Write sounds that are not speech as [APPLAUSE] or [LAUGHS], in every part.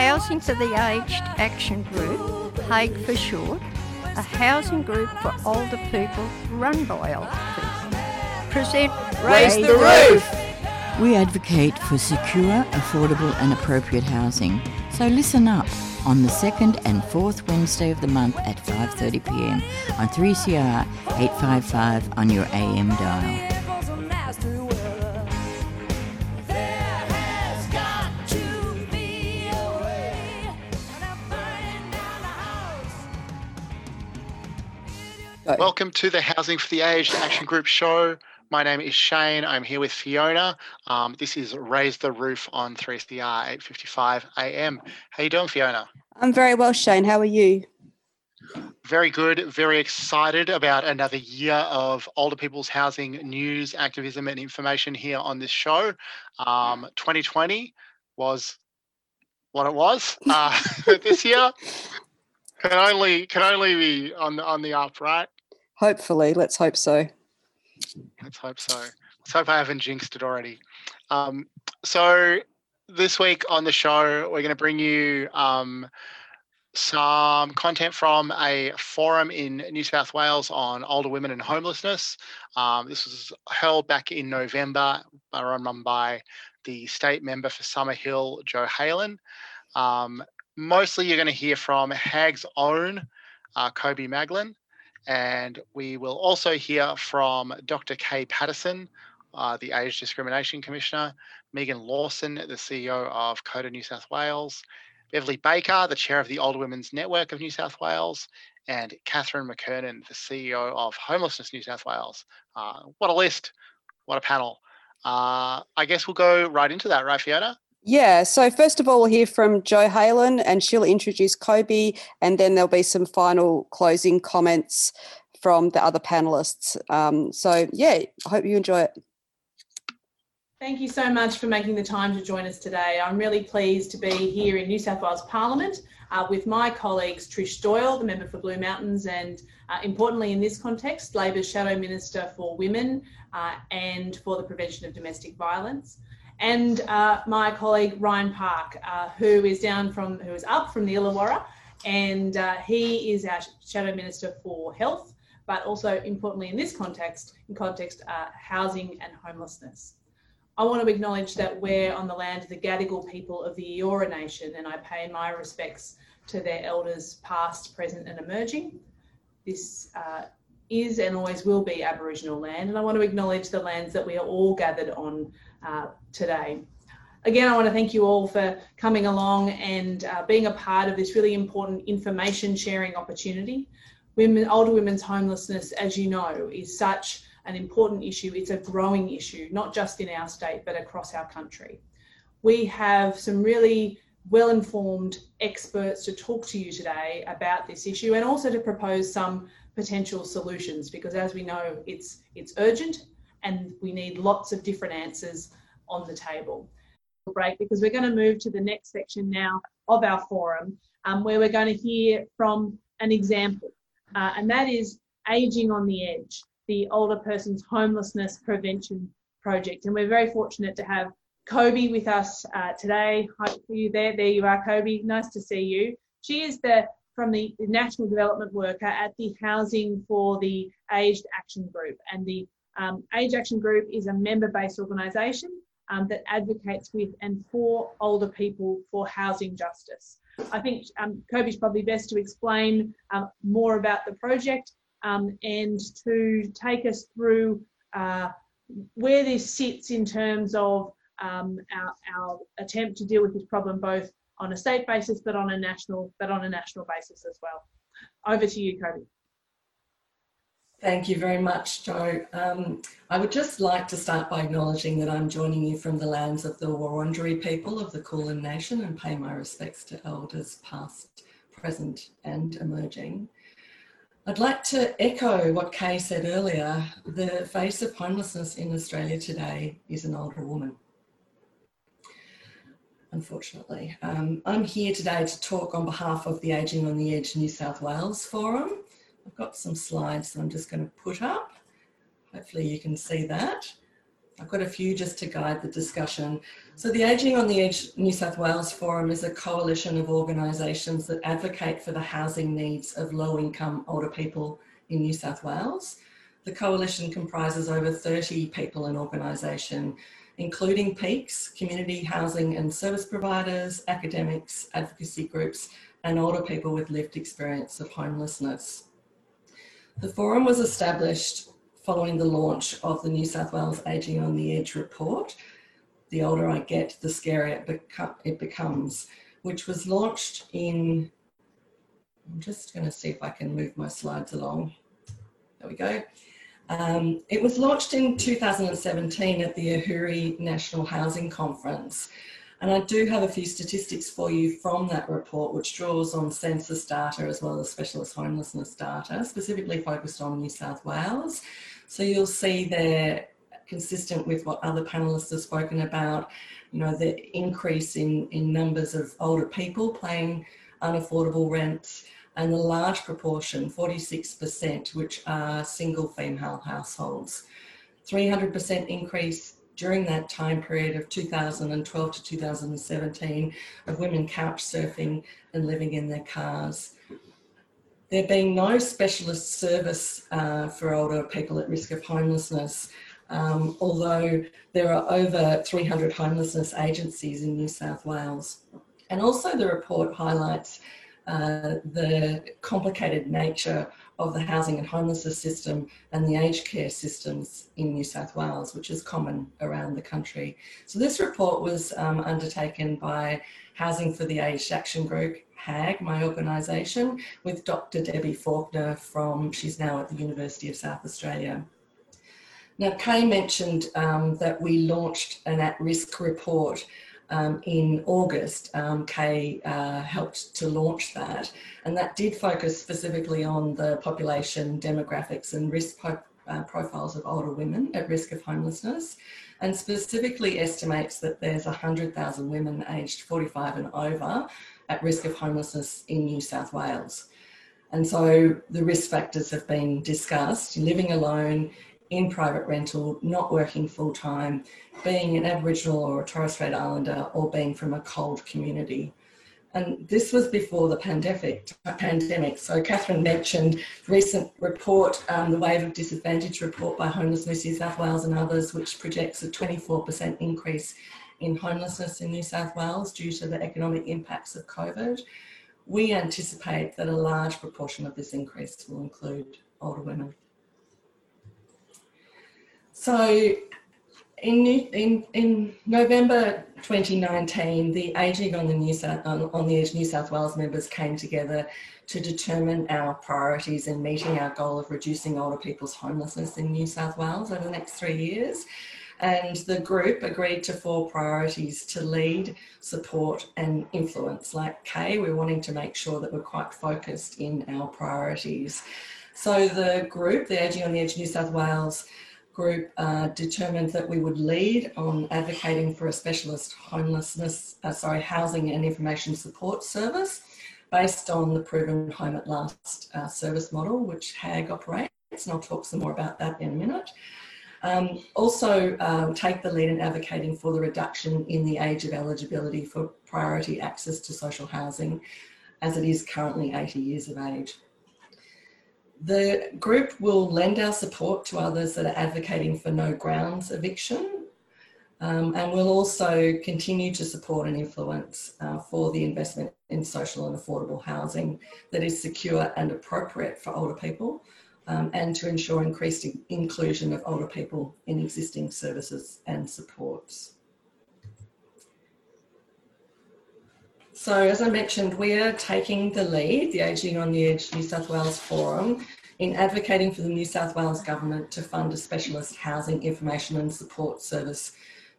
Housing for the Aged Action Group, HAIG for short, a housing group for older people run by older people. Present Raise the Roof! We advocate for secure, affordable, and appropriate housing. So listen up on the second and fourth Wednesday of the month at 5:30 p.m. on 3CR 855 on your AM dial. Welcome to the Housing for the Aged Action Group show. My name is Shane. I'm here with Fiona. Um, this is Raise the Roof on 3CR 8:55 a.m. How are you doing, Fiona? I'm very well, Shane. How are you? Very good. Very excited about another year of older people's housing news, activism, and information here on this show. Um, 2020 was what it was. Uh, [LAUGHS] this year [LAUGHS] can only can only be on the on the up, right? Hopefully, let's hope so. Let's hope so. Let's hope I haven't jinxed it already. Um, so this week on the show, we're going to bring you um, some content from a forum in New South Wales on older women and homelessness. Um, this was held back in November, run by the state member for Summer Hill, Jo Haylen. Um, mostly you're going to hear from HAG's own uh, Kobe Maglin, and we will also hear from Dr. Kay Patterson, uh, the Age Discrimination Commissioner, Megan Lawson, the CEO of COTA New South Wales, Beverly Baker, the chair of the Older Women's Network of New South Wales, and Katherine McKernan, the CEO of Homelessness New South Wales. Uh, what a list, what a panel. Uh, I guess we'll go right into that, right, Fiona? Yeah, so first of all, we'll hear from Jo Haylen and she'll introduce Kobe, and then there'll be some final closing comments from the other panelists. Um, so, yeah, I hope you enjoy it. Thank you so much for making the time to join us today. I'm really pleased to be here in New South Wales Parliament uh, with my colleagues Trish Doyle, the member for Blue Mountains, and uh, importantly in this context, Labor's Shadow Minister for Women uh, and for the Prevention of Domestic Violence and uh, my colleague Ryan Park, uh, who is down from, who is up from the Illawarra, and uh, he is our Shadow Minister for Health, but also importantly in this context, in context, uh, housing and homelessness. I want to acknowledge that we're on the land of the Gadigal people of the Eora Nation, and I pay my respects to their elders past, present and emerging. This uh, is and always will be Aboriginal land, and I want to acknowledge the lands that we are all gathered on uh, today. Again, I want to thank you all for coming along and uh, being a part of this really important information sharing opportunity. Women, older women's homelessness, as you know, is such an important issue. It's a growing issue, not just in our state, but across our country. We have some really well informed experts to talk to you today about this issue and also to propose some potential solutions because as we know it's it's urgent and we need lots of different answers on the table. Break because we're going to move to the next section now of our forum, um, where we're going to hear from an example, uh, and that is Aging on the Edge, the older person's homelessness prevention project. And we're very fortunate to have Kobe with us uh, today. Hi, you there? There you are, Kobe. Nice to see you. She is the from the National Development Worker at the Housing for the Aged Action Group, and the um, Age Action Group is a member-based organisation um, that advocates with and for older people for housing justice. I think um, Kobe's probably best to explain um, more about the project um, and to take us through uh, where this sits in terms of um, our, our attempt to deal with this problem both on a state basis but on a national but on a national basis as well. Over to you, Kobe. Thank you very much, Jo. Um, I would just like to start by acknowledging that I'm joining you from the lands of the Wurundjeri people of the Kulin Nation and pay my respects to elders past, present and emerging. I'd like to echo what Kay said earlier. The face of homelessness in Australia today is an older woman. Unfortunately, um, I'm here today to talk on behalf of the Aging on the Edge New South Wales Forum, I've got some slides that I'm just going to put up. Hopefully you can see that. I've got a few just to guide the discussion. So the Ageing on the Edge New South Wales Forum is a coalition of organisations that advocate for the housing needs of low income older people in New South Wales. The coalition comprises over 30 people and organisation, including peaks, community housing and service providers, academics, advocacy groups, and older people with lived experience of homelessness. The forum was established following the launch of the New South Wales Ageing on the Edge report, The Older I Get, the Scarier it, beco it Becomes, which was launched in, I'm just going to see if I can move my slides along. There we go. Um, it was launched in 2017 at the AHURI National Housing Conference. And I do have a few statistics for you from that report, which draws on census data as well as specialist homelessness data, specifically focused on New South Wales. So you'll see there, consistent with what other panelists have spoken about, you know, the increase in, in numbers of older people paying unaffordable rents and the large proportion, 46%, which are single female households. 300% increase during that time period of 2012 to 2017 of women couch surfing and living in their cars. There being no specialist service uh, for older people at risk of homelessness, um, although there are over 300 homelessness agencies in New South Wales. And also the report highlights uh, the complicated nature of the housing and homelessness system and the aged care systems in New South Wales, which is common around the country. So this report was um, undertaken by Housing for the Aged Action Group, HAG, my organisation, with Dr. Debbie Faulkner from, she's now at the University of South Australia. Now, Kay mentioned um, that we launched an at-risk report um, in August, um, Kay uh, helped to launch that. And that did focus specifically on the population demographics and risk uh, profiles of older women at risk of homelessness and specifically estimates that there's 100,000 women aged 45 and over at risk of homelessness in New South Wales. And so the risk factors have been discussed, living alone, in private rental, not working full time, being an Aboriginal or a Torres Strait Islander, or being from a CALD community. And this was before the pandemic. pandemic. So Katherine mentioned recent report, um, the Wave of Disadvantage report by Homelessness New South Wales and others, which projects a 24% increase in homelessness in New South Wales due to the economic impacts of COVID. We anticipate that a large proportion of this increase will include older women. So in, in, in November 2019, the Ageing on the, New on the Edge New South Wales members came together to determine our priorities in meeting our goal of reducing older people's homelessness in New South Wales over the next three years. And the group agreed to four priorities to lead, support, and influence. Like Kay, we're wanting to make sure that we're quite focused in our priorities. So the group, the Ageing on the Edge New South Wales group uh, determined that we would lead on advocating for a specialist homelessness, uh, sorry, housing and information support service based on the proven home at last uh, service model, which HAG operates. And I'll talk some more about that in a minute. Um, also um, take the lead in advocating for the reduction in the age of eligibility for priority access to social housing as it is currently 80 years of age. The group will lend our support to others that are advocating for no grounds eviction um, and will also continue to support and influence uh, for the investment in social and affordable housing that is secure and appropriate for older people um, and to ensure increased inclusion of older people in existing services and supports. So as I mentioned, we are taking the lead, the Ageing on the Edge New South Wales Forum, in advocating for the New South Wales Government to fund a specialist housing information and support service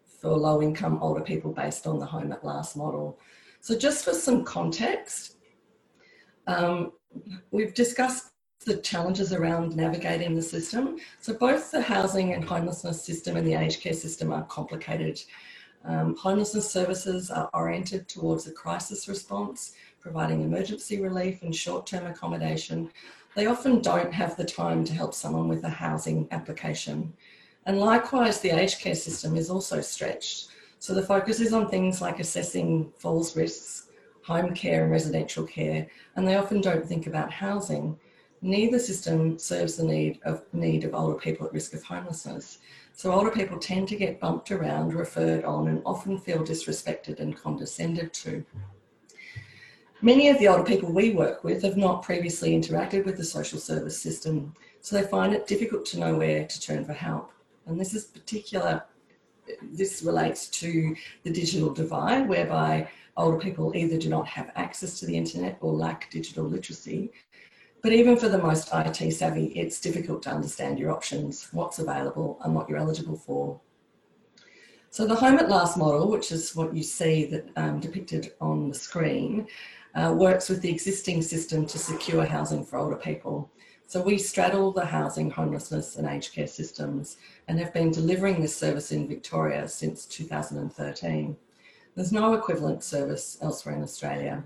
for low income older people based on the Home at Last model. So just for some context, um, we've discussed the challenges around navigating the system. So both the housing and homelessness system and the aged care system are complicated um, homelessness services are oriented towards a crisis response, providing emergency relief and short-term accommodation. They often don't have the time to help someone with a housing application. And likewise, the aged care system is also stretched. So the focus is on things like assessing falls risks, home care and residential care, and they often don't think about housing. Neither system serves the need of need of older people at risk of homelessness. So older people tend to get bumped around, referred on, and often feel disrespected and condescended to. Many of the older people we work with have not previously interacted with the social service system, so they find it difficult to know where to turn for help. And this is particular, this relates to the digital divide, whereby older people either do not have access to the internet or lack digital literacy. But even for the most IT savvy, it's difficult to understand your options, what's available, and what you're eligible for. So the Home at Last model, which is what you see that um, depicted on the screen, uh, works with the existing system to secure housing for older people. So we straddle the housing, homelessness and aged care systems and have been delivering this service in Victoria since 2013. There's no equivalent service elsewhere in Australia.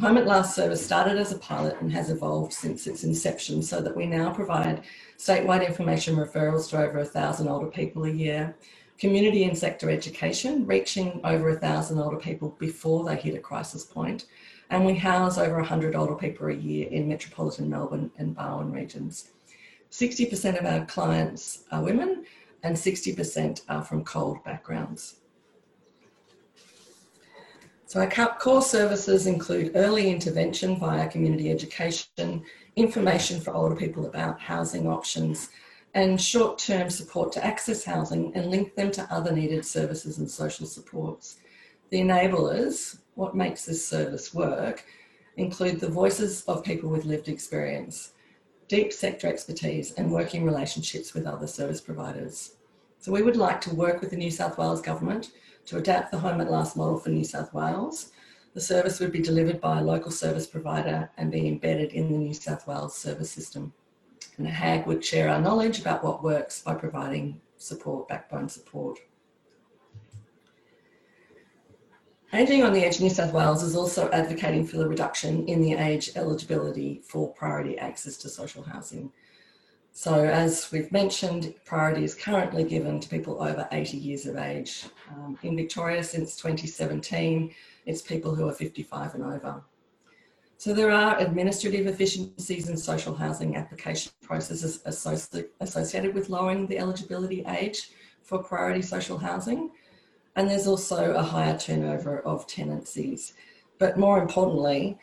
Home at Last service started as a pilot and has evolved since its inception so that we now provide statewide information referrals to over a thousand older people a year, community and sector education, reaching over a thousand older people before they hit a crisis point, and we house over 100 older people a year in metropolitan Melbourne and Barwon regions. 60% of our clients are women and 60% are from CALD backgrounds. So our core services include early intervention via community education, information for older people about housing options, and short-term support to access housing and link them to other needed services and social supports. The enablers, what makes this service work, include the voices of people with lived experience, deep sector expertise and working relationships with other service providers. So we would like to work with the New South Wales Government to adapt the Home at Last model for New South Wales. The service would be delivered by a local service provider and be embedded in the New South Wales service system. And HAG would share our knowledge about what works by providing support, backbone support. Ageing on the Edge New South Wales is also advocating for the reduction in the age eligibility for priority access to social housing. So as we've mentioned, priority is currently given to people over 80 years of age. Um, in Victoria since 2017, it's people who are 55 and over. So there are administrative efficiencies in social housing application processes associated with lowering the eligibility age for priority social housing. And there's also a higher turnover of tenancies. But more importantly,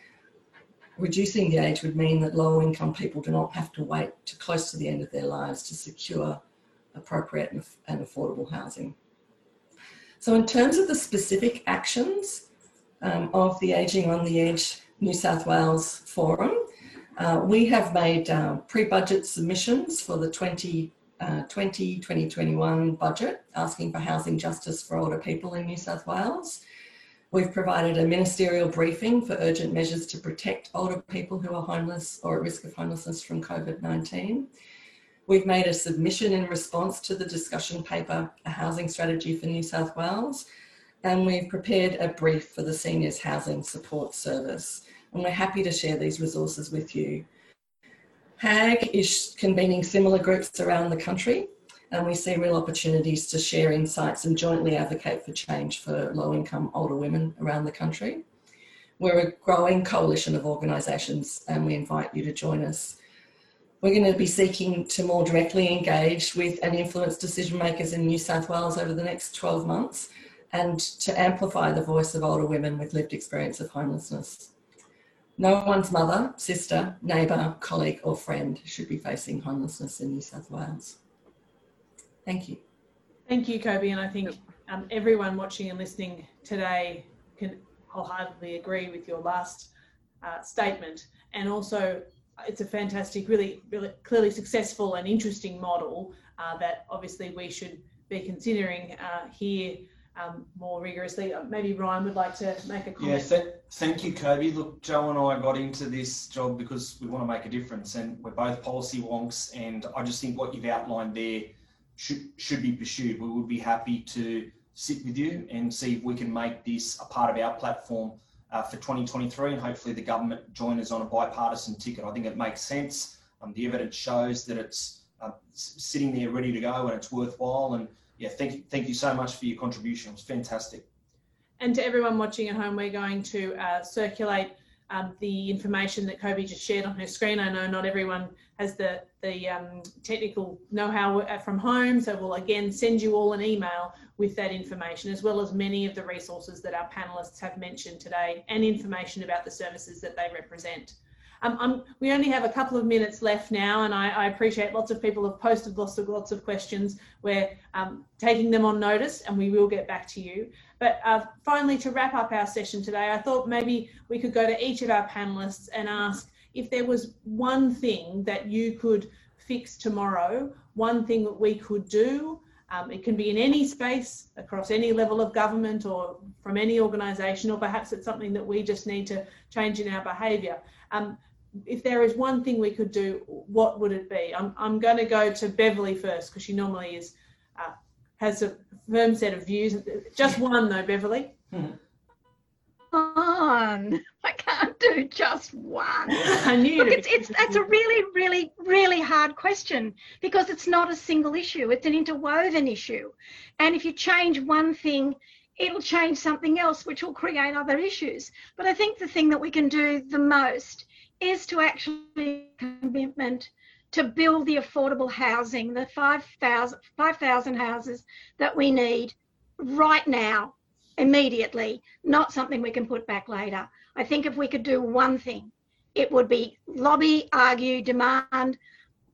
reducing the age would mean that low income people do not have to wait to close to the end of their lives to secure appropriate and affordable housing. So in terms of the specific actions um, of the Ageing on the Edge New South Wales Forum, uh, we have made uh, pre-budget submissions for the 2020 uh, 2021 budget asking for housing justice for older people in New South Wales. We've provided a ministerial briefing for urgent measures to protect older people who are homeless or at risk of homelessness from COVID-19. We've made a submission in response to the discussion paper, A Housing Strategy for New South Wales, and we've prepared a brief for the Seniors Housing Support Service. And we're happy to share these resources with you. HAG is convening similar groups around the country and we see real opportunities to share insights and jointly advocate for change for low income older women around the country. We're a growing coalition of organisations and we invite you to join us. We're going to be seeking to more directly engage with and influence decision makers in New South Wales over the next 12 months and to amplify the voice of older women with lived experience of homelessness. No one's mother, sister, neighbour, colleague or friend should be facing homelessness in New South Wales. Thank you. Thank you, Kobe. And I think um, everyone watching and listening today can wholeheartedly agree with your last uh, statement. And also, it's a fantastic, really, really clearly successful and interesting model uh, that obviously we should be considering uh, here um, more rigorously. Uh, maybe Ryan would like to make a comment. Yeah, th- thank you, Kobe. Look, Jo and I got into this job because we want to make a difference, and we're both policy wonks. And I just think what you've outlined there should should be pursued. We would be happy to sit with you and see if we can make this a part of our platform uh, for 2023, and hopefully the government join us on a bipartisan ticket. I think it makes sense. Um, the evidence shows that it's uh, sitting there ready to go and it's worthwhile. And yeah, thank you, thank you so much for your contribution. It was fantastic. And to everyone watching at home, we're going to uh, circulate um, the information that Kobe just shared on her screen. I know not everyone has the, the um, technical know-how from home, so we'll again send you all an email with that information, as well as many of the resources that our panellists have mentioned today and information about the services that they represent. Um, we only have a couple of minutes left now, and I, I, appreciate lots of people have posted lots of lots of questions. We're um, taking them on notice, and we will get back to you. But uh, finally, to wrap up our session today, I thought maybe we could go to each of our panelists and ask if there was one thing that you could fix tomorrow, one thing that we could do. Um, it can be in any space, across any level of government or from any organisation, or perhaps it's something that we just need to change in our behaviour. Um, if there is one thing we could do, what would it be? I'm, I'm going to go to Beverly first because she normally is uh, has a firm set of views. Just one though, Beverly. On, I can't do just one. I knew. Look, it's, it's that's a really, really, really hard question because it's not a single issue. It's an interwoven issue, and if you change one thing, it'll change something else, which will create other issues. But I think the thing that we can do the most is to actually commitment to build the affordable housing, the 5,000 5, houses that we need right now, immediately, not something we can put back later. I think if we could do one thing, it would be lobby, argue, demand,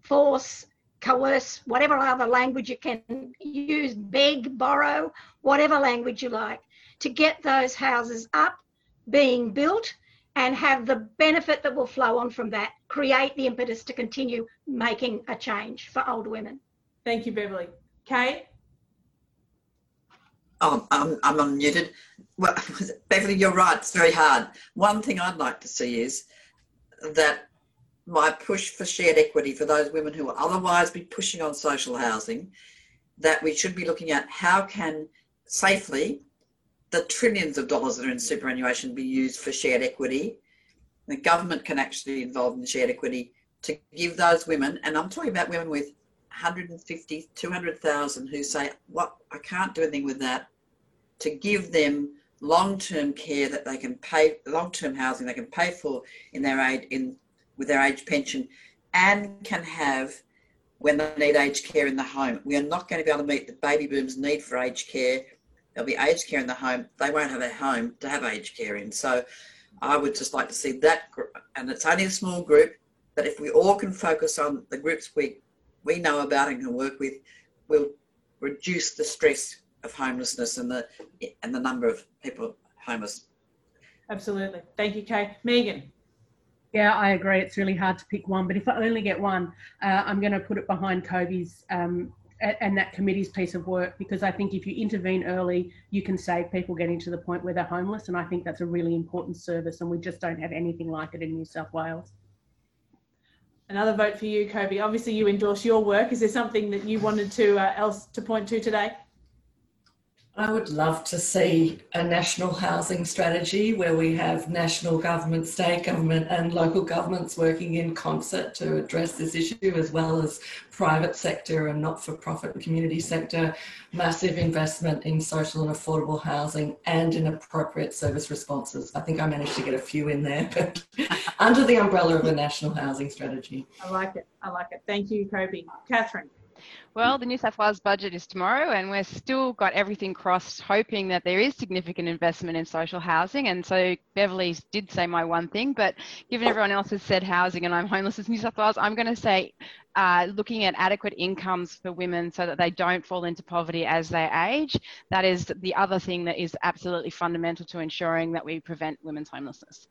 force, coerce, whatever other language you can use, beg, borrow, whatever language you like, to get those houses up, being built, and have the benefit that will flow on from that create the impetus to continue making a change for older women. Thank you, Beverly. Kay? Oh, I'm, I'm unmuted. Well, [LAUGHS] Beverly, you're right. It's very hard. One thing I'd like to see is that my push for shared equity for those women who will otherwise be pushing on social housing, that we should be looking at how can safely the trillions of dollars that are in superannuation be used for shared equity. The government can actually involve in the shared equity to give those women, and I'm talking about women with 150, 200,000 who say, what, I can't do anything with that, to give them long-term care that they can pay, long-term housing they can pay for in their age, in with their age pension, and can have when they need aged care in the home. We are not going to be able to meet the baby boom's need for aged care there'll be aged care in the home. They won't have a home to have aged care in. So I would just like to see that, group, and it's only a small group, but if we all can focus on the groups we, we know about and can work with, we'll reduce the stress of homelessness and the, and the number of people homeless. Absolutely. Thank you, Kay. Megan. Yeah, I agree. It's really hard to pick one, but if I only get one, uh, I'm going to put it behind Kobe's um, and that committee's piece of work because I think if you intervene early, you can save people getting to the point where they're homeless. And I think that's a really important service, and we just don't have anything like it in New South Wales. Another vote for you, Kobe. Obviously, you endorse your work. Is there something that you wanted to uh, else to point to today? I would love to see a national housing strategy where we have national government, state government, and local governments working in concert to address this issue, as well as private sector and not for profit community sector, massive investment in social and affordable housing and in appropriate service responses. I think I managed to get a few in there, [LAUGHS] but under the umbrella of a national housing strategy. I like it. I like it. Thank you, Kobe. Katherine. Well, the New South Wales budget is tomorrow, and we're still got everything crossed, hoping that there is significant investment in social housing. And so Beverly did say my one thing, but given everyone else has said housing and I'm homeless in New South Wales, I'm going to say uh, looking at adequate incomes for women so that they don't fall into poverty as they age. That is the other thing that is absolutely fundamental to ensuring that we prevent women's homelessness.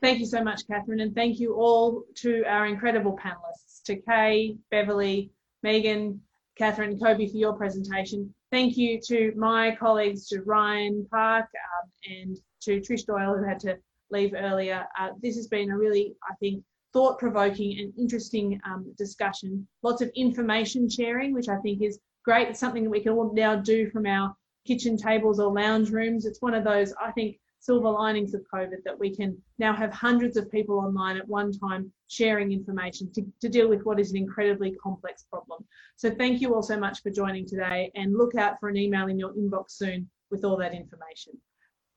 Thank you so much, Katherine, and thank you all to our incredible panelists, to Kay, Beverly, Megan, Katherine, Kobe for your presentation. Thank you to my colleagues, to Ryan Park um, and to Trish Doyle, who had to leave earlier. Uh, this has been a really, I think, thought-provoking and interesting um, discussion. Lots of information sharing, which I think is great. It's something that we can all now do from our kitchen tables or lounge rooms. It's one of those, I think, silver linings of COVID that we can now have hundreds of people online at one time sharing information to, to deal with what is an incredibly complex problem. So thank you all so much for joining today and look out for an email in your inbox soon with all that information.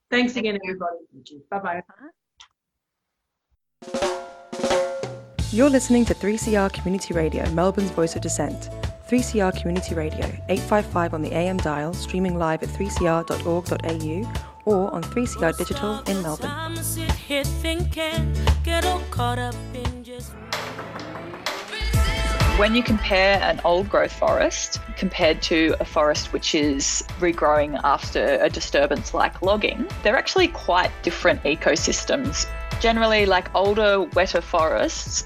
Thanks again, everybody. Bye-bye. You're listening to 3CR Community Radio, Melbourne's voice of dissent. 3CR Community Radio, 855 on the AM dial, streaming live at 3cr.org.au or on 3CR Digital in Melbourne. When you compare an old growth forest compared to a forest which is regrowing after a disturbance like logging, they're actually quite different ecosystems. Generally, like older, wetter forests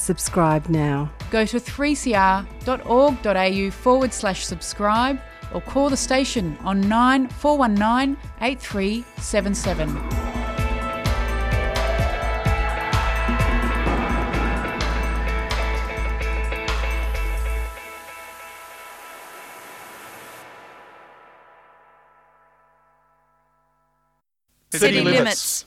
Subscribe now. Go to 3cr.org.au forward slash subscribe or call the station on 9419 8377. City, Limits.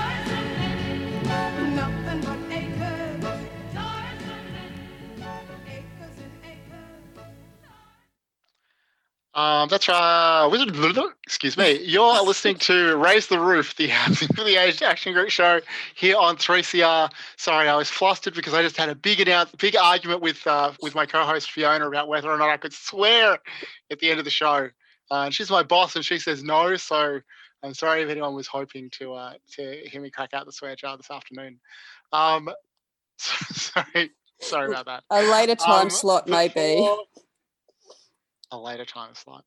Um, that's right. Excuse me. [LAUGHS] You're listening to Raise the Roof, the [LAUGHS] the Aged Action Group show here on 3CR. Sorry, I was flustered because I just had a big announce, big argument with uh, with my co-host Fiona about whether or not I could swear at the end of the show. Uh, she's my boss, and she says no. So I'm sorry if anyone was hoping to uh, to hear me crack out the swear jar this afternoon. Um, [LAUGHS] sorry, sorry about that. A later time um, slot, maybe a later time slot.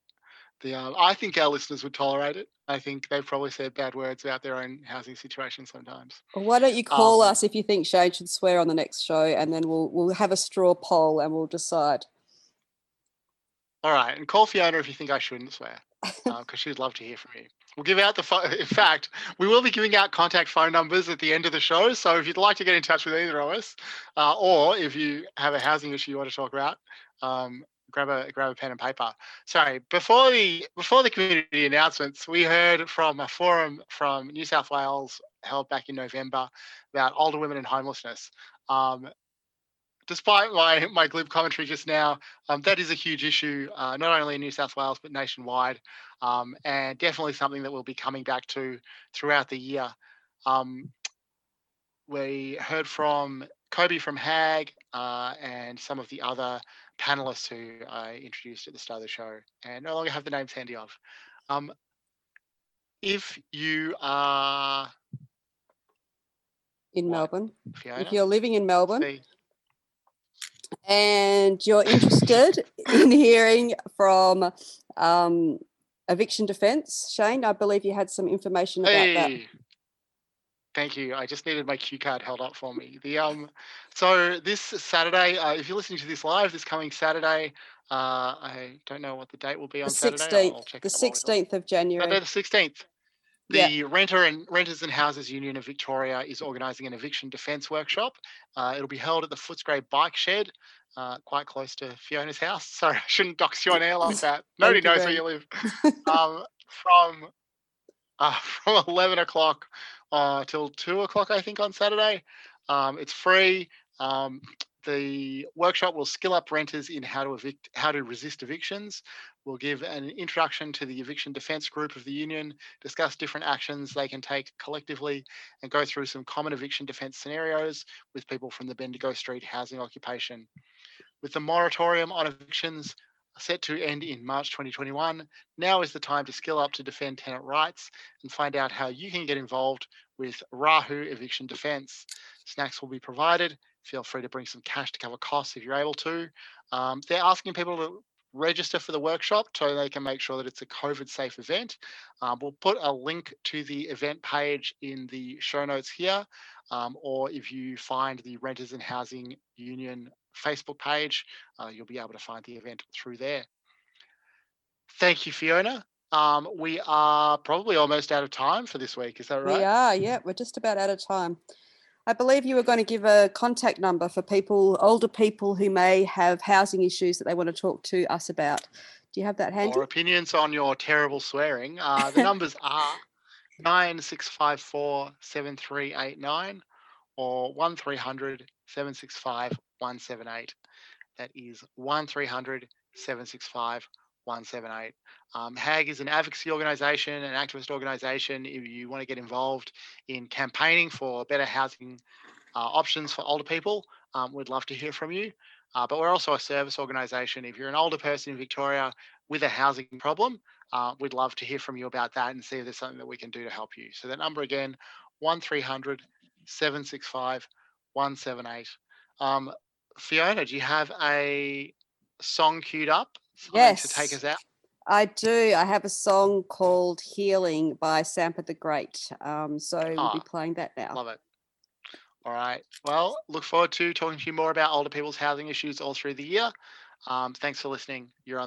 The um, I think our listeners would tolerate it. I think they've probably said bad words about their own housing situation sometimes. Well, why don't you call um, us if you think Shane should swear on the next show, and then we'll we'll have a straw poll and we'll decide. All right, and call Fiona if you think I shouldn't swear, because [LAUGHS] uh, she'd love to hear from you. We'll give out the phone. In fact, we will be giving out contact phone numbers at the end of the show. So if you'd like to get in touch with either of us, uh, or if you have a housing issue you want to talk about, um, grab a grab a pen and paper. Sorry, before the before the community announcements, we heard from a forum from New South Wales held back in November about older women and homelessness. Um, despite my my glib commentary just now, um, that is a huge issue, uh, not only in New South Wales but nationwide, um, and definitely something that we'll be coming back to throughout the year. Um, we heard from Kobe from HAG uh, and some of the other panelists who I introduced at the start of the show and no longer have the names handy of. Um, if you are in Melbourne, Fiona, if you're living in Melbourne see. and you're interested in hearing from um, eviction defence, Shane, I believe you had some information about hey. that. Thank you. I just needed my cue card held up for me. The um, so this Saturday, uh, if you're listening to this live, this coming Saturday, uh, I don't know what the date will be on the 16th, The sixteenth of January. No, the sixteenth. The yeah. Renter and Renters and Houses Union of Victoria is organising an eviction defence workshop. Uh, it'll be held at the Footscray Bike Shed, uh, quite close to Fiona's house. [LAUGHS] Sorry, I shouldn't dox [LAUGHS] you on air like that. Nobody knows where you live. [LAUGHS] um, from uh, from eleven o'clock uh, till two o'clock, I think, on Saturday. Um, it's free. Um, [TSK] the workshop will skill up renters in how to evict, how to resist evictions. We'll give an introduction to the eviction defence group of the union, discuss different actions they can take collectively, and go through some common eviction defence scenarios with people from the Bendigo Street housing occupation. With the moratorium on evictions set to end in March 2021, now is the time to skill up to defend tenant rights and find out how you can get involved with Rahu Eviction Defence. Snacks will be provided. Feel free to bring some cash to cover costs if you're able to. Um, they're asking people to register for the workshop so they can make sure that it's a COVID safe event. Um, we'll put a link to the event page in the show notes here, um, or if you find the Renters and Housing Union Facebook page, uh, you'll be able to find the event through there. Thank you, Fiona. Um, we are probably almost out of time for this week. Is that right? We are, yeah, we're just about out of time. I believe you were going to give a contact number for people, older people who may have housing issues that they want to talk to us about. Do you have that handy? Or opinions on your terrible swearing. Uh, the [LAUGHS] numbers are 9654 7389 or 1300 765 178. That is 1300 765 178. Um, HAG is an advocacy organisation, an activist organisation. If you want to get involved in campaigning for better housing uh, options for older people, um, we'd love to hear from you. Uh, but we're also a service organisation. If you're an older person in Victoria with a housing problem, uh, we'd love to hear from you about that and see if there's something that we can do to help you. So the number again, 1300 765 178. Um, Fiona, do you have a song queued up? Yes. To take us out? I do. I have a song called Healing by Sampa the Great. Um, so we'll be Ah, playing that now. Love it. All right. Well, look forward to talking to you more about older people's housing issues all through the year. Um, thanks for listening. You're on